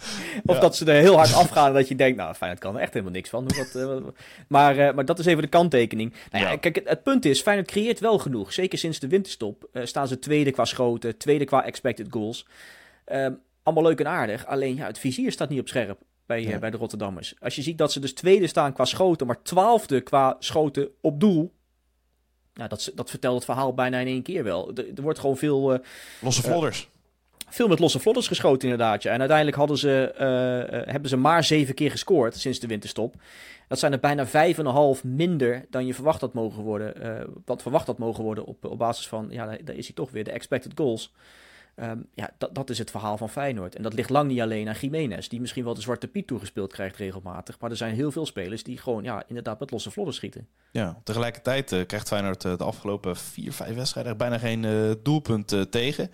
of dat ze er heel hard afgaan en dat je denkt, nou Feyenoord kan er echt helemaal niks van. Dat, uh, maar, uh, maar dat is even de kanttekening. Nou ja, kijk, het, het, punt is, Feyenoord creëert wel genoeg. Zeker sinds de winterstop staan ze tweede qua schoten, tweede qua expected goals. Um, allemaal leuk en aardig. Alleen ja, het vizier staat niet op scherp bij, eh, bij de Rotterdammers. Als je ziet dat ze dus tweede staan qua schoten, maar twaalfde qua schoten op doel. Nou, dat, dat vertelt het verhaal bijna in één keer wel. Er, er wordt gewoon veel... Uh, losse vlodders. veel met losse vlodders geschoten inderdaad. Ja. En uiteindelijk hadden ze, hebben ze maar zeven keer gescoord sinds de winterstop. Dat zijn er bijna vijf en een half minder dan je verwacht had mogen worden. wat verwacht had mogen worden op, op basis van, ja, daar is hij toch weer, de expected goals. Ehm, ja, dat, dat is het verhaal van Feyenoord. En dat ligt lang niet alleen aan Jiménez, die misschien wel de zwarte piet toegespeeld krijgt regelmatig. Maar er zijn heel veel spelers die gewoon ja, inderdaad met losse vlodder schieten. Ja, tegelijkertijd uh, krijgt Feyenoord uh, de afgelopen vier, vijf wedstrijden bijna geen uh, doelpunt tegen.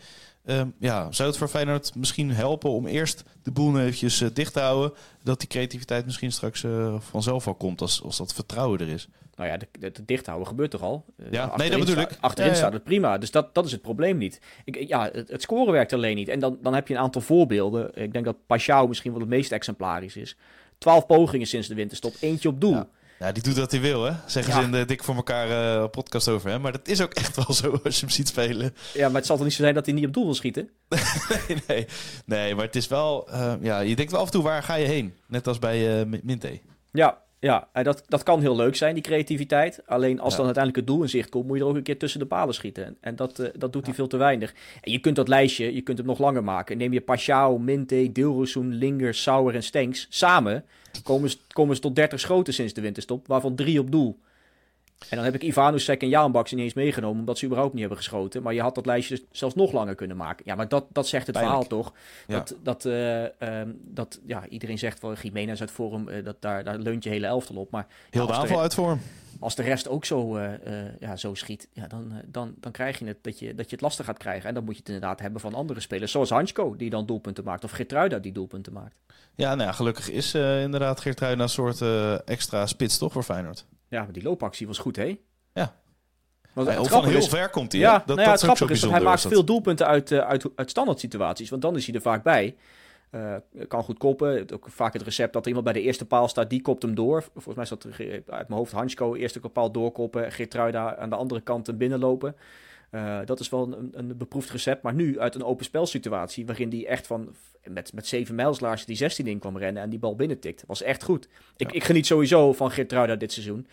Um, ja, zou het voor Feyenoord misschien helpen om eerst de boel eventjes dicht te houden? Dat die creativiteit misschien straks vanzelf al komt als, als dat vertrouwen er is. Nou ja, het dicht houden gebeurt toch al? Eh, ja, nee, dat bedoel ik. Achterin staat het prima. Dus dat, dat is het probleem niet. Ik, ja, het, het, scoren werkt alleen niet. En dan, dan heb je een aantal voorbeelden. Ik denk dat Pashao misschien wel het meest exemplarisch is. Twaalf pogingen sinds de winterstop, eentje op doel. Ja. Die doet wat hij wil, hè? Zeggen ze in de Dik voor elkaar uh, podcast over hem. Maar dat is ook echt wel zo als je hem ziet spelen. Ja, maar het zal toch niet zo zijn dat hij niet op doel wil schieten? nee, nee, nee, maar het is wel... Uh, ja, je denkt wel af en toe, waar ga je heen? Net als bij uh, Minte. Ja, ja, dat, dat kan heel leuk zijn, die creativiteit. Alleen als dan uiteindelijk het doel in zicht komt, moet je er ook een keer tussen de palen schieten. En dat, uh, dat doet hij veel te weinig. En je kunt dat lijstje, je kunt het nog langer maken. Neem je Pashao, Minte, Dilrosun, Linger, Sauer en Stenks samen. Komen ze, komen ze tot 30 schoten sinds de winterstop, waarvan drie op doel. En dan heb ik Ivanusek en Jaanbaks niet eens meegenomen, omdat ze überhaupt niet hebben geschoten. Maar je had dat lijstje dus zelfs nog langer kunnen maken. Ja, maar dat, dat zegt het verhaal toch? Dat, dat, uh, um, dat ja, iedereen zegt van Jiménez uit Forum, uh, dat daar, daar leunt je hele elftal op. Maar, Heel de aanval uit vorm. Als de rest ook zo, uh, ja, zo schiet, ja, dan, dan, dan krijg je het dat, je dat je het lastig gaat krijgen. En dan moet je het inderdaad hebben van andere spelers, zoals Hansko, die dan doelpunten maakt. Of Gertruida, die doelpunten maakt. Ja, nou ja, gelukkig is inderdaad Gertruida een soort extra spits toch voor Feyenoord. Ja, maar die loopactie was goed, hè? Ja. Want hij, van heel ver komt hij. Ja, dat, nou ja, dat is, hij maakt veel doelpunten uit, uh, uit, uit standaard situaties. Want dan is hij er vaak bij. Uh, kan goed koppen. Ook vaak het recept dat er iemand bij de eerste paal staat, die kopt hem door. Volgens mij staat er uit mijn hoofd Hansko eerste paal doorkoppen. Geertruida aan de andere kant binnenlopen. Uh, dat is wel een, een, beproefd recept. Maar nu uit een open spelsituatie waarin die echt van met, met zeven mijlslaars die 16 in kwam rennen en die bal binnentikt. Was echt goed. Ik, ik geniet sowieso van Geertruida dit seizoen.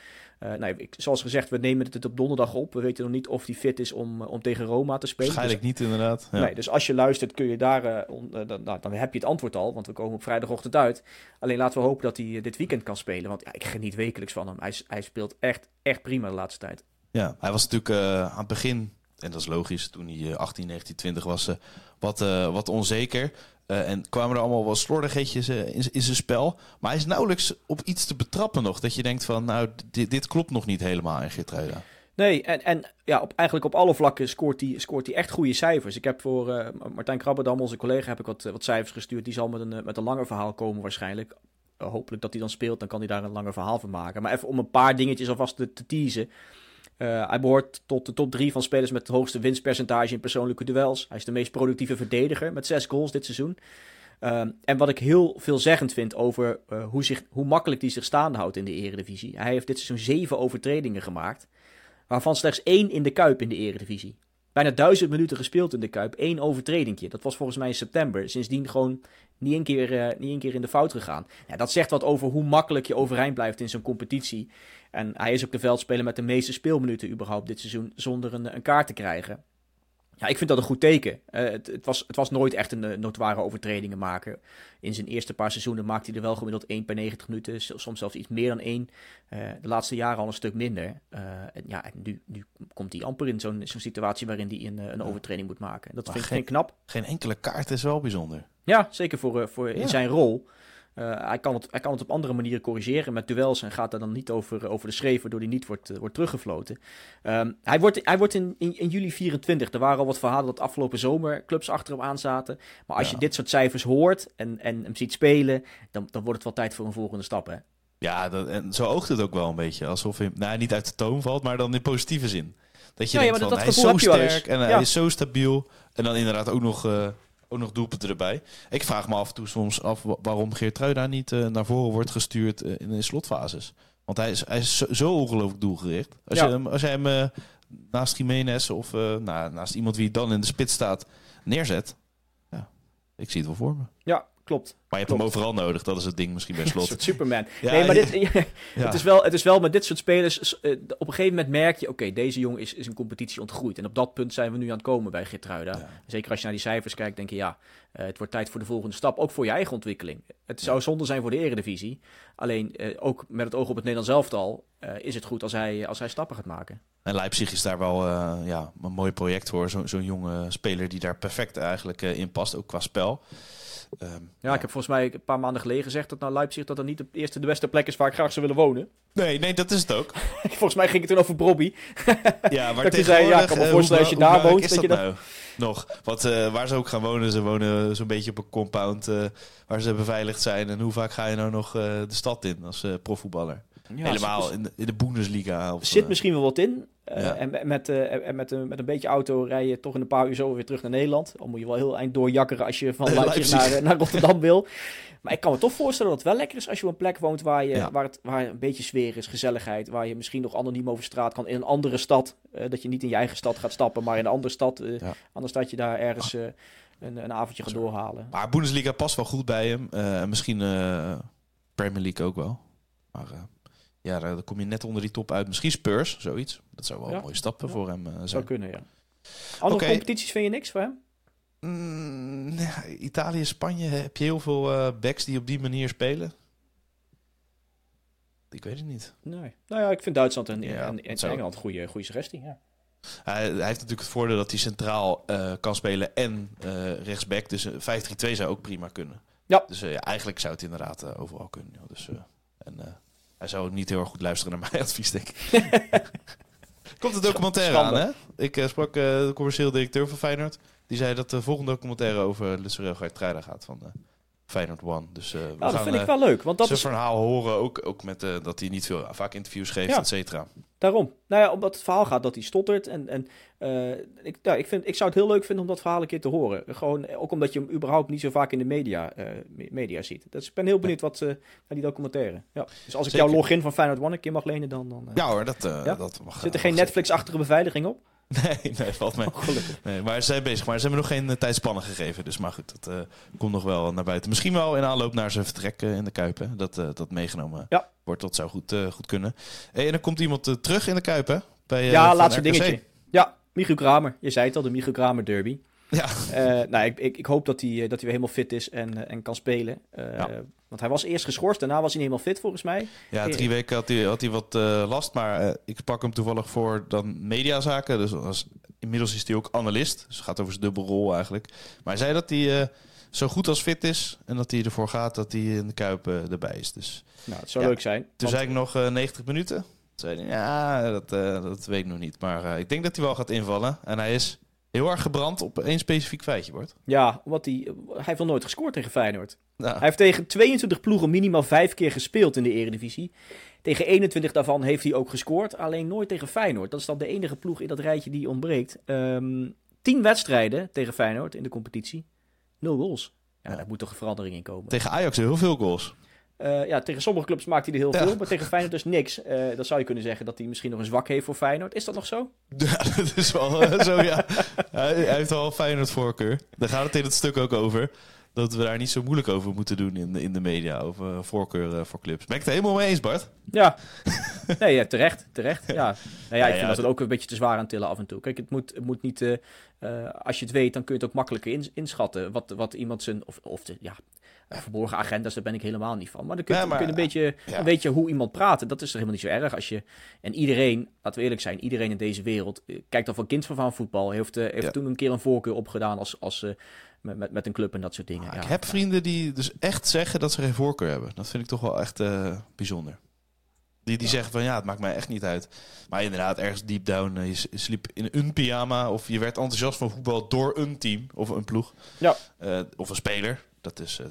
Uh, nou, ik, zoals gezegd, we nemen het op donderdag op. We weten nog niet of hij fit is om, om tegen Roma te spelen. Waarschijnlijk dus, niet, inderdaad. Ja. Nee, dus als je luistert, kun je daar, uh, on, uh, dan, nou, dan heb je het antwoord al, want we komen op vrijdagochtend uit. Alleen laten we hopen dat hij dit weekend kan spelen, want ja, ik geniet wekelijks van hem. Hij, hij speelt echt, echt prima de laatste tijd. Ja, hij was natuurlijk aan het begin, en dat is logisch, toen hij 18, 19, 20 was, wat, wat onzeker. Uh, en kwamen er allemaal wel slordigheidjes in, in zijn spel. Maar hij is nauwelijks op iets te betrappen nog. Dat je denkt van, nou, dit, klopt nog niet helemaal in Gitruida. Nee, en, en ja, op, eigenlijk op alle vlakken scoort hij, scoort echt goede cijfers. Ik heb voor uh, Martijn Krabberdam, onze collega, heb ik wat, wat cijfers gestuurd. Die zal met een, met een langer verhaal komen waarschijnlijk. hopelijk dat hij dan speelt, dan kan hij daar een langer verhaal van maken. Maar even om een paar dingetjes alvast te, te teasen. Uh, hij behoort tot de top drie van spelers met het hoogste winstpercentage in persoonlijke duels. Hij is de meest productieve verdediger met zes goals dit seizoen. Uh, en wat ik heel veelzeggend vind over uh, hoe, zich, hoe makkelijk hij zich staande houdt in de eredivisie. Hij heeft dit seizoen zeven overtredingen gemaakt, waarvan slechts één in de Kuip in de eredivisie. bijna duizend minuten gespeeld in de Kuip. één overtredingje. Dat was volgens mij in september. Sindsdien gewoon niet een keer, uh, niet een keer in de fout gegaan. Ja, dat zegt wat over hoe makkelijk je overeind blijft in zo'n competitie. En hij is ook de veldspeler met de meeste speelminuten überhaupt dit seizoen zonder een, een kaart te krijgen. Ja, ik vind dat een goed teken. Uh, het, het, was, het was nooit echt een uh, notoire overtredingen maken. In zijn eerste paar seizoenen maakte hij er wel gemiddeld 1 per 90 minuten. Soms zelfs iets meer dan 1. Uh, de laatste jaren al een stuk minder. en ja, en nu, nu komt hij amper in zo'n zo'n situatie waarin hij een, een overtreding moet maken. Dat vind ik geen, knap. Geen enkele kaart is wel bijzonder. Ja, zeker voor, voor in zijn rol. Uh, hij, kan het, hij kan het op andere manieren corrigeren met duels en gaat daar dan niet over, over de schreef, waardoor hij niet wordt, uh, wordt teruggefloten. Um, hij wordt, hij wordt in, in, in, juli 24. Er waren al wat verhalen dat afgelopen zomer clubs achter hem aan zaten. Maar als ja. je dit soort cijfers hoort en, en hem ziet spelen, dan, dan wordt het wel tijd voor een volgende stap. Hè? Ja, dat, en zo oogt het ook wel een beetje. Alsof hij nou, niet uit de toon valt, maar dan in positieve zin. Dat je ja, denkt ja, van, dat hij is zo sterk en hij is zo stabiel. En dan inderdaad ook nog... Uh, ook nog doelpunten erbij. Ik vraag me af en toe soms af waarom Geert daar niet uh, naar voren wordt gestuurd uh, in de slotfases. Want hij is, hij is zo, zo ongelooflijk doelgericht. Als, ja. je hem, als jij hem uh, naast Jiménez of nou, naast iemand wie dan in de spits staat neerzet. Ja, ik zie het wel voor me. Ja, klopt. Maar je hebt hem overal nodig, dat is het ding misschien bij slot. Superman. Ja, nee, maar dit, het, is wel, het is wel met dit soort spelers, uh, op een gegeven moment merk je, oké, deze jongen is, is een competitie ontgroeid. En op dat punt zijn we nu aan het komen bij Gitruida. Zeker als je naar die cijfers kijkt, denk je, ja, uh, het wordt tijd voor de volgende stap. Ook voor je eigen ontwikkeling. Het zou zonde zijn voor de eredivisie. Alleen, uh, ook met het oog op het Nederlands elftal, is het goed als hij, als hij stappen gaat maken. En Leipzig is daar wel ja, een mooi project voor. Zo'n zo jonge speler die daar perfect eigenlijk in past, ook qua spel. Um, ja, ik heb volgens mij een paar maanden geleden gezegd dat nou Leipzig dat dan niet de eerste de beste plek is waar ik graag zou willen wonen. Nee, nee, dat is het ook. volgens mij ging het toen over Bobby. ja, maar dat zei, ja, ik kan me voorstellen als je daar woont. dat, je dat nou? Nog. Wat, uh, waar ze ook gaan wonen, ze wonen zo'n beetje op een compound uh, waar ze beveiligd zijn. En hoe vaak ga je nou nog uh, de stad in als profvoetballer? Ja, Helemaal in de, in de Bundesliga. Of, zit misschien wel wat in. Ja. En met, uh, en met, uh, met een beetje auto rij je toch in een paar uur zo weer terug naar Nederland. Dan moet je wel heel eind doorjakkeren als je van Leipzig naar, naar Rotterdam wil. Maar ik kan me toch voorstellen dat het wel lekker is als je op een plek woont waar, je, waar, het, waar een beetje sfeer is, gezelligheid. Waar je misschien nog anoniem over straat kan in een andere stad. Uh, dat je niet in je eigen stad gaat stappen, maar in een andere stad. Uh, ja. Anders dat je daar ergens uh, een, een avondje gaat doorhalen. Maar Bundesliga past wel goed bij hem. misschien Premier League ook wel. Maar ja, dan kom je net onder die top uit. Misschien Spurs, zoiets. Dat zou wel ja. een mooie stap voor hem zijn. Zou kunnen, ja. Andere okay. competities vind je niks voor hem? Mm, Italië, Spanje, heb je heel veel uh, backs die op die manier spelen? Ik weet het niet. Nee. Nou ja, ik vind Duitsland en, ja, en, en Engeland een goede, goede suggestie. Ja. Hij, hij, heeft natuurlijk het voordeel dat hij centraal uh, kan spelen en uh, rechtsback. Dus 5-3-2 zou ook prima kunnen. Ja. Dus ja, eigenlijk zou het inderdaad overal kunnen. Dus, en hij zou niet heel erg goed luisteren naar mijn advies, denk ik. Komt de documentaire aan, hè? Ik sprak de commercieel directeur van Feyenoord. Die zei dat de volgende documentaire over Lucerel Geertruida gaat van uh, Feyenoord One. Dus uh, we nou, dat vind ik wel leuk. Want dat zijn is... verhaal horen ook, ook met uh, dat hij niet veel vaak interviews geeft, ja. et cetera. Daarom. Nou ja, omdat het verhaal gaat dat hij stottert. En, en ik, nou, ik, vind, ik zou het heel leuk vinden om dat verhaal een keer te horen. Gewoon, ook omdat je hem überhaupt niet zo vaak in de media, media ziet. Dus ik ben heel benieuwd wat naar die documentaire. Ja. Dus als ik Zeker. jouw login van Feyenoord One een keer mag lenen, dan... dan ja hoor, dat, ja? dat mag. Zit er geen Netflix-achtige beveiliging op? Nee, nee, valt mee. Oh, nee, maar ze zijn bezig. Maar ze hebben nog geen uh, tijdspannen gegeven. Dus maar goed, dat uh, komt nog wel naar buiten. Misschien wel in aanloop naar zijn vertrek uh, in de Kuip. Hè? Dat, dat meegenomen ja. wordt. Dat zou goed, goed kunnen. Hey, en dan komt iemand terug in de Kuip, hè? Bij, ja, laatste dingetje. Ja, Michiel Kramer. Je zei het al, de Michiel Kramer derby. Ja. Uh, nou, ik, ik, ik, hoop dat hij, dat hij weer helemaal fit is en, en kan spelen. Uh, ja. Want hij was eerst geschorst, daarna was hij niet helemaal fit volgens mij. Ja, drie weken had hij, had hij wat uh, last, maar ik pak hem toevallig voor dan mediazaken. Dus als, inmiddels is hij ook analist, dus het gaat over zijn dubbelrol eigenlijk. Maar hij zei dat hij zo goed als fit is en dat hij ervoor gaat dat hij in de Kuip erbij is. Dus, nou, het zou ja, leuk zijn. Toen want... zei ik nog 90 minuten. Toen zei hij, ja, dat, dat weet ik nog niet. Maar ik denk dat hij wel gaat invallen. En hij is heel erg gebrand op één specifiek feitje wordt. Ja, omdat hij, hij heeft wel nooit gescoord tegen Feyenoord. Nou. Hij heeft tegen 22 ploegen minimaal vijf keer gespeeld in de Eredivisie. Tegen 21 daarvan heeft hij ook gescoord, alleen nooit tegen Feyenoord. Dat is dan de enige ploeg in dat rijtje die ontbreekt. Um, tien wedstrijden tegen Feyenoord in de competitie, nul goals. Ja, ja. daar moet toch een verandering in komen. Tegen Ajax heel veel goals. Uh, ja, tegen sommige clubs maakt hij er heel veel, maar tegen Feyenoord dus niks. Uh, dan zou je kunnen zeggen dat hij misschien nog een zwak heeft voor Feyenoord. Is dat nog zo? Ja, dat is wel zo, ja. hij, hij, heeft wel Feyenoord voorkeur. Daar gaat het in het stuk ook over dat we daar niet zo moeilijk over moeten doen in de, in de media. Over voorkeur voor clubs. Ben ik het helemaal mee eens, Bart? Ja, nee, ja, terecht. terecht ja. Nou ja, ik vind dat het ook een beetje te zwaar aan tillen af en toe. Kijk, het moet, het moet niet... Als je het weet, dan kun je het ook makkelijker inschatten. Wat, wat iemand zijn... Of, of de, ja, verborgen agenda's, daar ben ik helemaal niet van. Maar dan kun je, een beetje, ja. weet je hoe iemand praat. En dat is er helemaal niet zo erg. Als je, en iedereen, laten we eerlijk zijn, iedereen in deze wereld eh, kijkt al van kind van voetbal. Heeft, heeft toen een keer een voorkeur opgedaan als, als, met, met, met een club en dat soort dingen. Ah, ja, ik heb vrienden die dus echt zeggen dat ze geen voorkeur hebben. Dat vind ik toch wel echt uh, bijzonder. Die, die zeggen van ja, het maakt mij echt niet uit. Maar inderdaad, ergens deep down, uh, je sliep in een pyjama of je werd enthousiast van voetbal door een team of een ploeg. Ja. Uh, of een speler. Dat is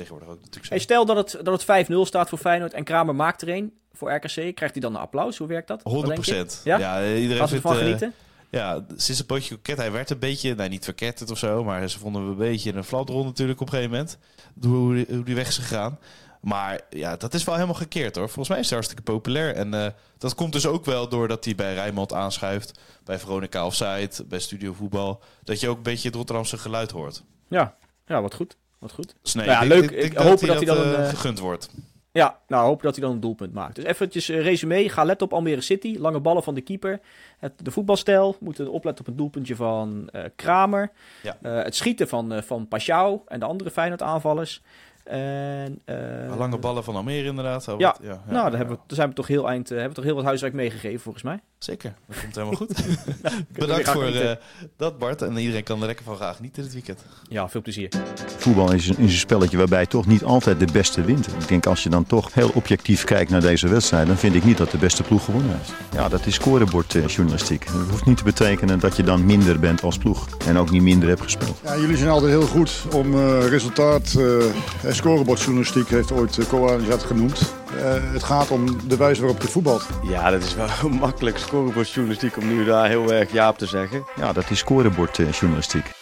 tegenwoordig ook natuurlijk zo. Hey, stel dat het, dat het 5-0 staat voor Feyenoord en Kramer maakt er een voor RKC. Krijgt hij dan een applaus? Hoe werkt dat? 100 Ja? ja? iedereen Als we ervan genieten? Ja, sinds een pootje koket. Hij werd een beetje, nee, niet verketterd of zo, maar ze vonden we een beetje een flatrol natuurlijk op een gegeven moment. Hoe, hoe die weg is gegaan. Maar ja, dat is wel helemaal gekeerd hoor. Volgens mij is hij hartstikke populair. En uh, dat komt dus ook wel doordat hij bij Rijnmond aanschuift. Bij Veronica Offside, bij Studio Voetbal. Dat je ook een beetje het Rotterdamse geluid hoort. Ja, ja wat goed. Wat goed. Dus nee, ja, leuk. Ik, hoop dat, hij dan uh, gegund wordt. Ja, nou hoop dat hij dan een doelpunt maakt. Dus eventjes uh, resume. Ga let op Almere City. Lange ballen van de keeper. Het, de voetbalstijl. Moeten opletten op een doelpuntje van uh, Kramer. Ja. Uh, het schieten van, uh, van Pashao en de andere Feyenoord aanvallers. En, Lange ballen van Almere inderdaad. Ja, ja, ja, nou, daar, hebben we, daar zijn we toch heel eind, hebben we toch heel wat huiswerk meegegeven volgens mij. Zeker, dat komt helemaal goed. Bedankt voor uh, dat Bart. En iedereen kan er lekker van graag niet dit weekend. Ja, veel plezier. Voetbal is een, is een spelletje waarbij toch niet altijd de beste wint. Ik denk als je dan toch heel objectief kijkt naar deze wedstrijd... dan vind ik niet dat de beste ploeg gewonnen heeft. Ja, dat is scorebordjournalistiek. Uh, dat hoeft niet te betekenen dat je dan minder bent als ploeg. En ook niet minder hebt gespeeld. Ja, jullie zijn altijd heel goed om uh, resultaat... en scorebordjournalistiek heeft ooit uh, dat genoemd. het gaat om de wijze waarop je voetbalt. Ja, dat is wel makkelijk scorebordjournalistiek om nu daar heel erg ja op te zeggen. Ja, dat is scorebordjournalistiek.